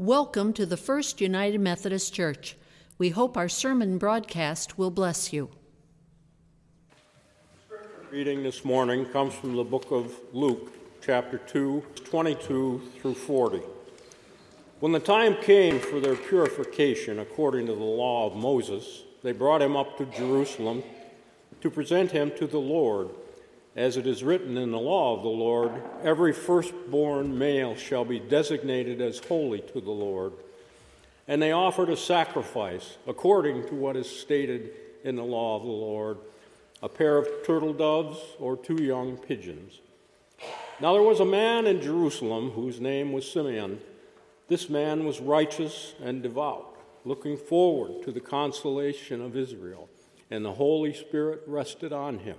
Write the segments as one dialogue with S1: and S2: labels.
S1: Welcome to the First United Methodist Church. We hope our sermon broadcast will bless you.
S2: Reading this morning comes from the book of Luke, chapter 2, 22 through 40. When the time came for their purification according to the law of Moses, they brought him up to Jerusalem to present him to the Lord. As it is written in the law of the Lord, every firstborn male shall be designated as holy to the Lord. And they offered a sacrifice according to what is stated in the law of the Lord a pair of turtle doves or two young pigeons. Now there was a man in Jerusalem whose name was Simeon. This man was righteous and devout, looking forward to the consolation of Israel, and the Holy Spirit rested on him.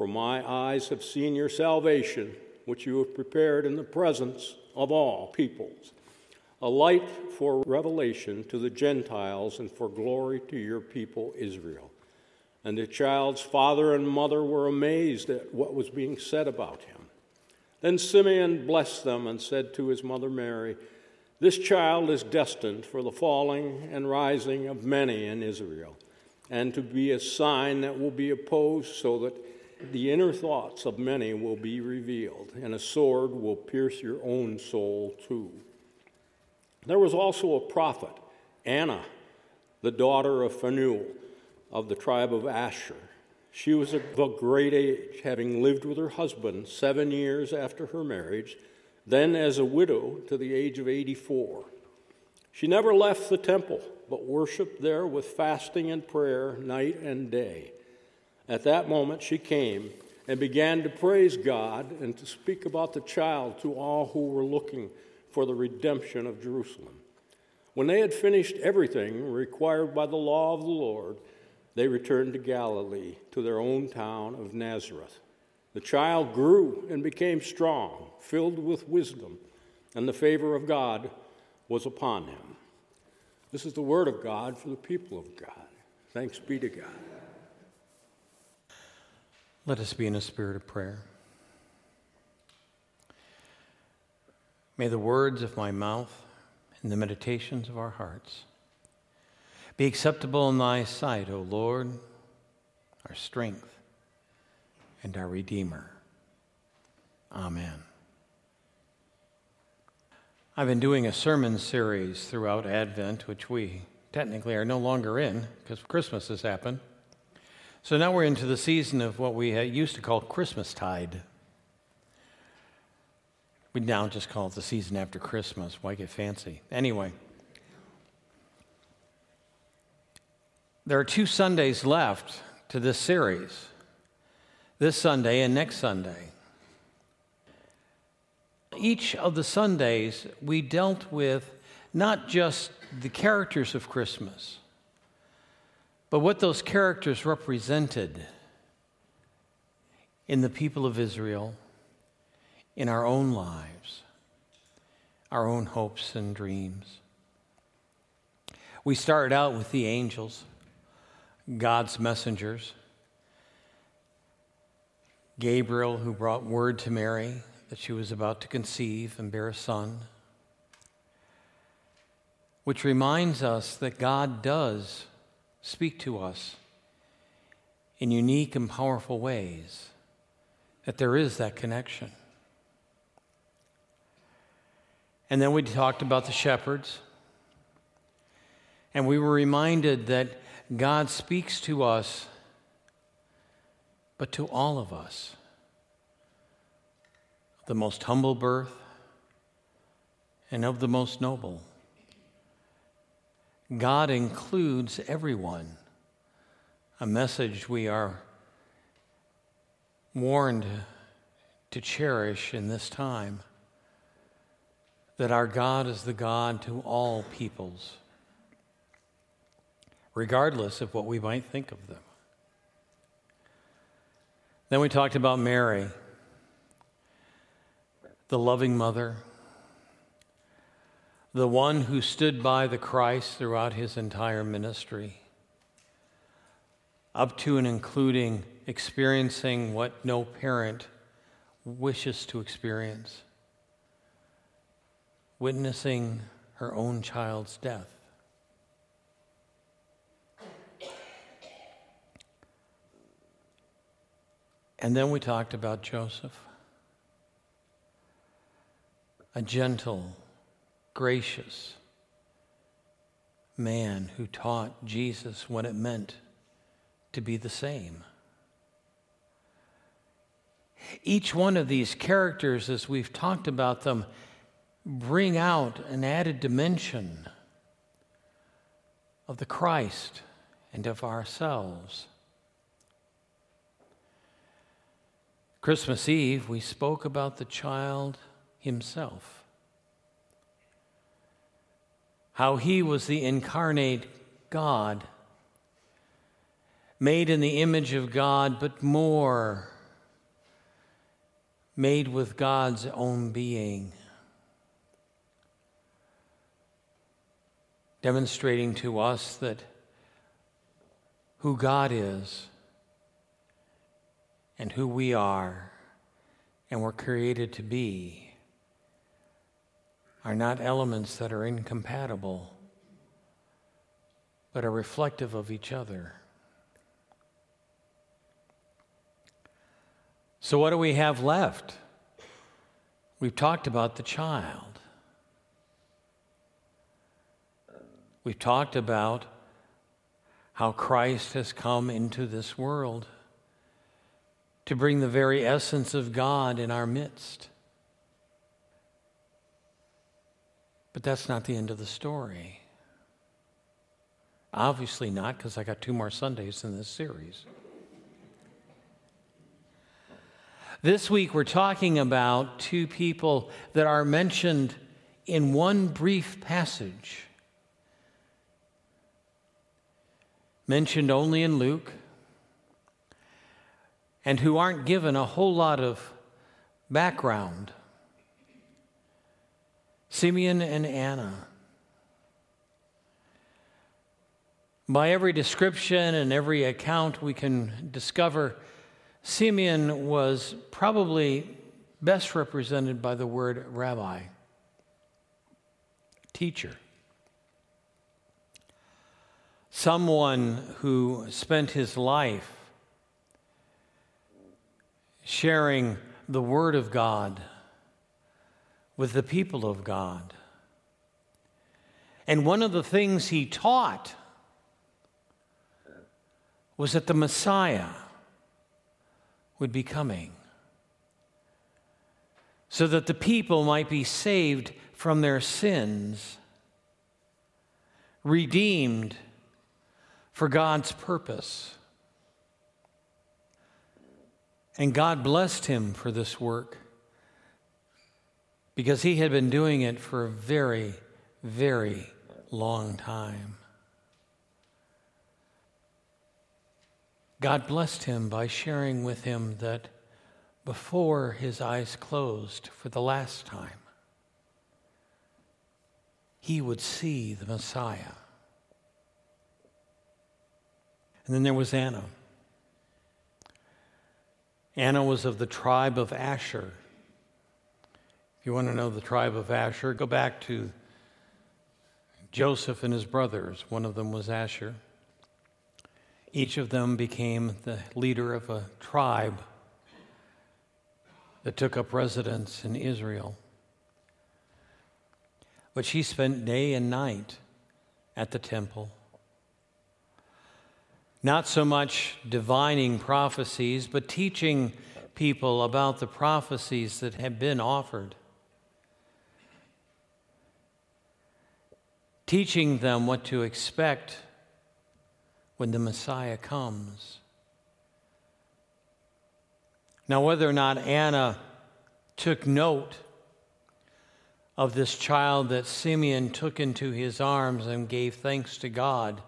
S2: For my eyes have seen your salvation, which you have prepared in the presence of all peoples, a light for revelation to the Gentiles and for glory to your people Israel. And the child's father and mother were amazed at what was being said about him. Then Simeon blessed them and said to his mother Mary, This child is destined for the falling and rising of many in Israel, and to be a sign that will be opposed so that the inner thoughts of many will be revealed, and a sword will pierce your own soul too. There was also a prophet, Anna, the daughter of Phanuel of the tribe of Asher. She was of a great age, having lived with her husband seven years after her marriage, then as a widow to the age of 84. She never left the temple, but worshiped there with fasting and prayer night and day. At that moment, she came and began to praise God and to speak about the child to all who were looking for the redemption of Jerusalem. When they had finished everything required by the law of the Lord, they returned to Galilee, to their own town of Nazareth. The child grew and became strong, filled with wisdom, and the favor of God was upon him. This is the word of God for the people of God. Thanks be to God.
S3: Let us be in a spirit of prayer. May the words of my mouth and the meditations of our hearts be acceptable in thy sight, O Lord, our strength and our Redeemer. Amen. I've been doing a sermon series throughout Advent, which we technically are no longer in because Christmas has happened. So now we're into the season of what we used to call Christmas tide. We now just call it the season after Christmas. Why get fancy? Anyway, there are two Sundays left to this series this Sunday and next Sunday. Each of the Sundays, we dealt with not just the characters of Christmas but what those characters represented in the people of Israel, in our own lives, our own hopes and dreams. We started out with the angels, God's messengers. Gabriel, who brought word to Mary that she was about to conceive and bear a son, which reminds us that God does speak to us in unique and powerful ways, that there is that connection. And then we talked about the shepherds, and we were reminded that God speaks to us, but to all of us. The most humble birth and of the most noble. God includes everyone. A message we are warned to cherish in this time that our God is the God to all peoples, regardless of what we might think of them. Then we talked about Mary, the loving mother, the one who stood by the Christ throughout his entire ministry, up to and including experiencing what no parent wishes to experience witnessing her own child's death. And then we talked about Joseph, a gentle, gracious man who taught Jesus what it meant to be the same. Each one of these characters, as we've talked about them, bring out an added dimension of the Christ and of ourselves. Christmas Eve, we spoke about the child himself. How he was the incarnate God, made in the image of God, but more, made with God's own being. demonstrating to us that who God is and who we are and were created to be are not elements that are incompatible, but are reflective of each other. So, what do we have left? We've talked about the child. We've talked about how Christ has come into this world to bring the very essence of God in our midst. But that's not the end of the story. Obviously not, because I got two more Sundays in this series. This week, we're talking about two people that are mentioned in one brief passage mentioned only in Luke, and who aren't given a whole lot of background Simeon and Anna. By every description and every account we can discover, Simeon was probably best represented by the word rabbi, teacher someone who spent his life sharing the Word of God with the people of God. And one of the things he taught was that the Messiah would be coming so that the people might be saved from their sins, redeemed for God's purpose. And God blessed him for this work because he had been doing it for a very, very long time. God blessed him by sharing with him that before his eyes closed for the last time, he would see the Messiah. And then there was Anna. Anna was of the tribe of Asher. If you want to know the tribe of Asher, go back to Joseph and his brothers. One of them was Asher. Each of them became the leader of a tribe that took up residence in Israel. But she spent day and night at the temple not so much divining prophecies, but teaching people about the prophecies that had been offered. Teaching them what to expect when the Messiah comes. Now, whether or not Anna took note of this child that Simeon took into his arms and gave thanks to God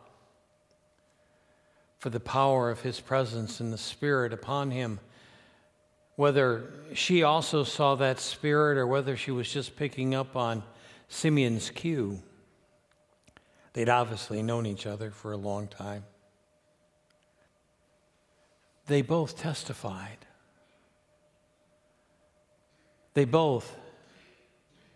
S3: for the power of his presence and the Spirit upon him. Whether she also saw that Spirit or whether she was just picking up on Simeon's cue, they'd obviously known each other for a long time. They both testified. They both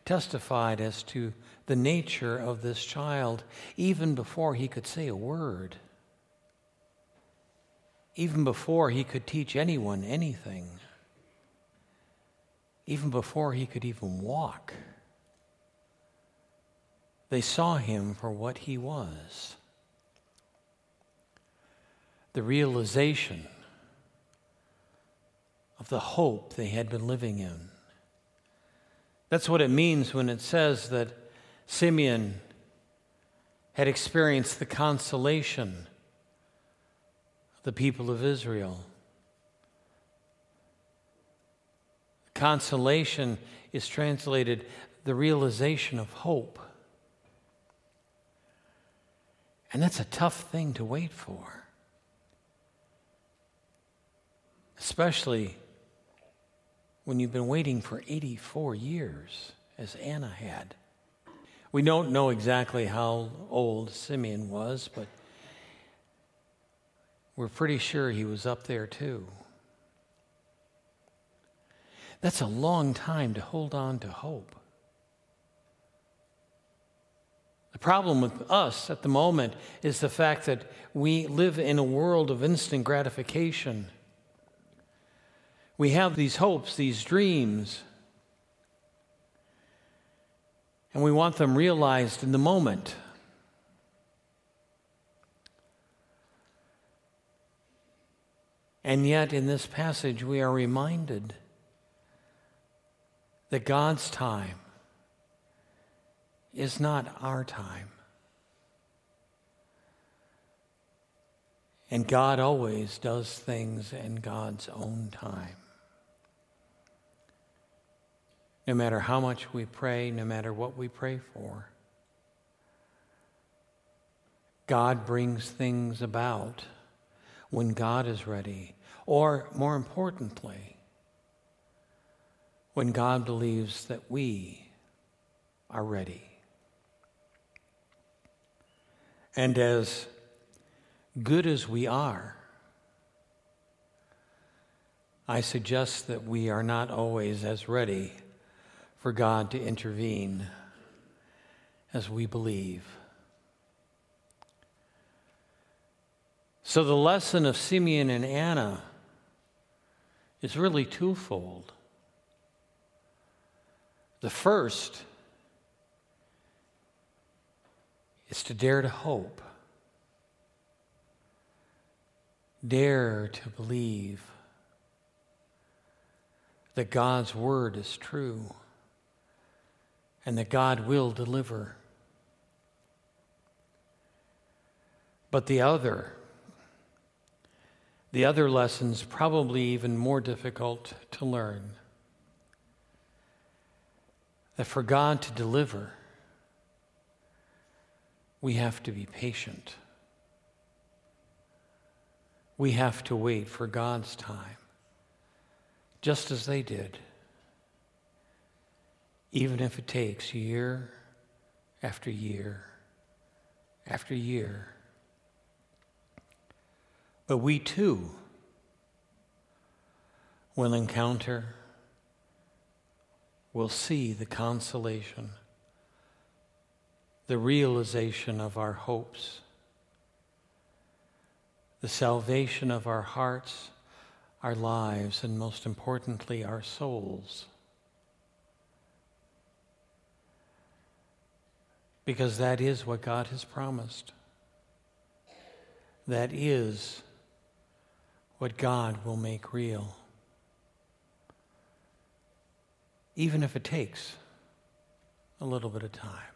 S3: testified as to the nature of this child even before he could say a word, even before he could teach anyone anything, even before he could even walk. They saw him for what he was the realization of the hope they had been living in. That's what it means when it says that Simeon had experienced the consolation of the people of Israel. Consolation is translated the realization of hope. And that's a tough thing to wait for, especially when you've been waiting for 84 years, as Anna had. We don't know exactly how old Simeon was, but we're pretty sure he was up there too. That's a long time to hold on to hope. The problem with us at the moment is the fact that we live in a world of instant gratification. We have these hopes, these dreams, and we want them realized in the moment. And yet, in this passage, we are reminded that God's time is not our time. And God always does things in God's own time. no matter how much we pray, no matter what we pray for. God brings things about when God is ready, or more importantly, when God believes that we are ready. And as good as we are, I suggest that we are not always as ready for God to intervene as we believe. So the lesson of Simeon and Anna is really twofold. The first is to dare to hope, dare to believe that God's word is true and that God will deliver. But the other, the other lesson's probably even more difficult to learn. That for God to deliver, we have to be patient. We have to wait for God's time, just as they did even if it takes year after year after year. But we too will encounter, will see the consolation, the realization of our hopes, the salvation of our hearts, our lives, and most importantly, our souls. because that is what God has promised. That is what God will make real. Even if it takes a little bit of time.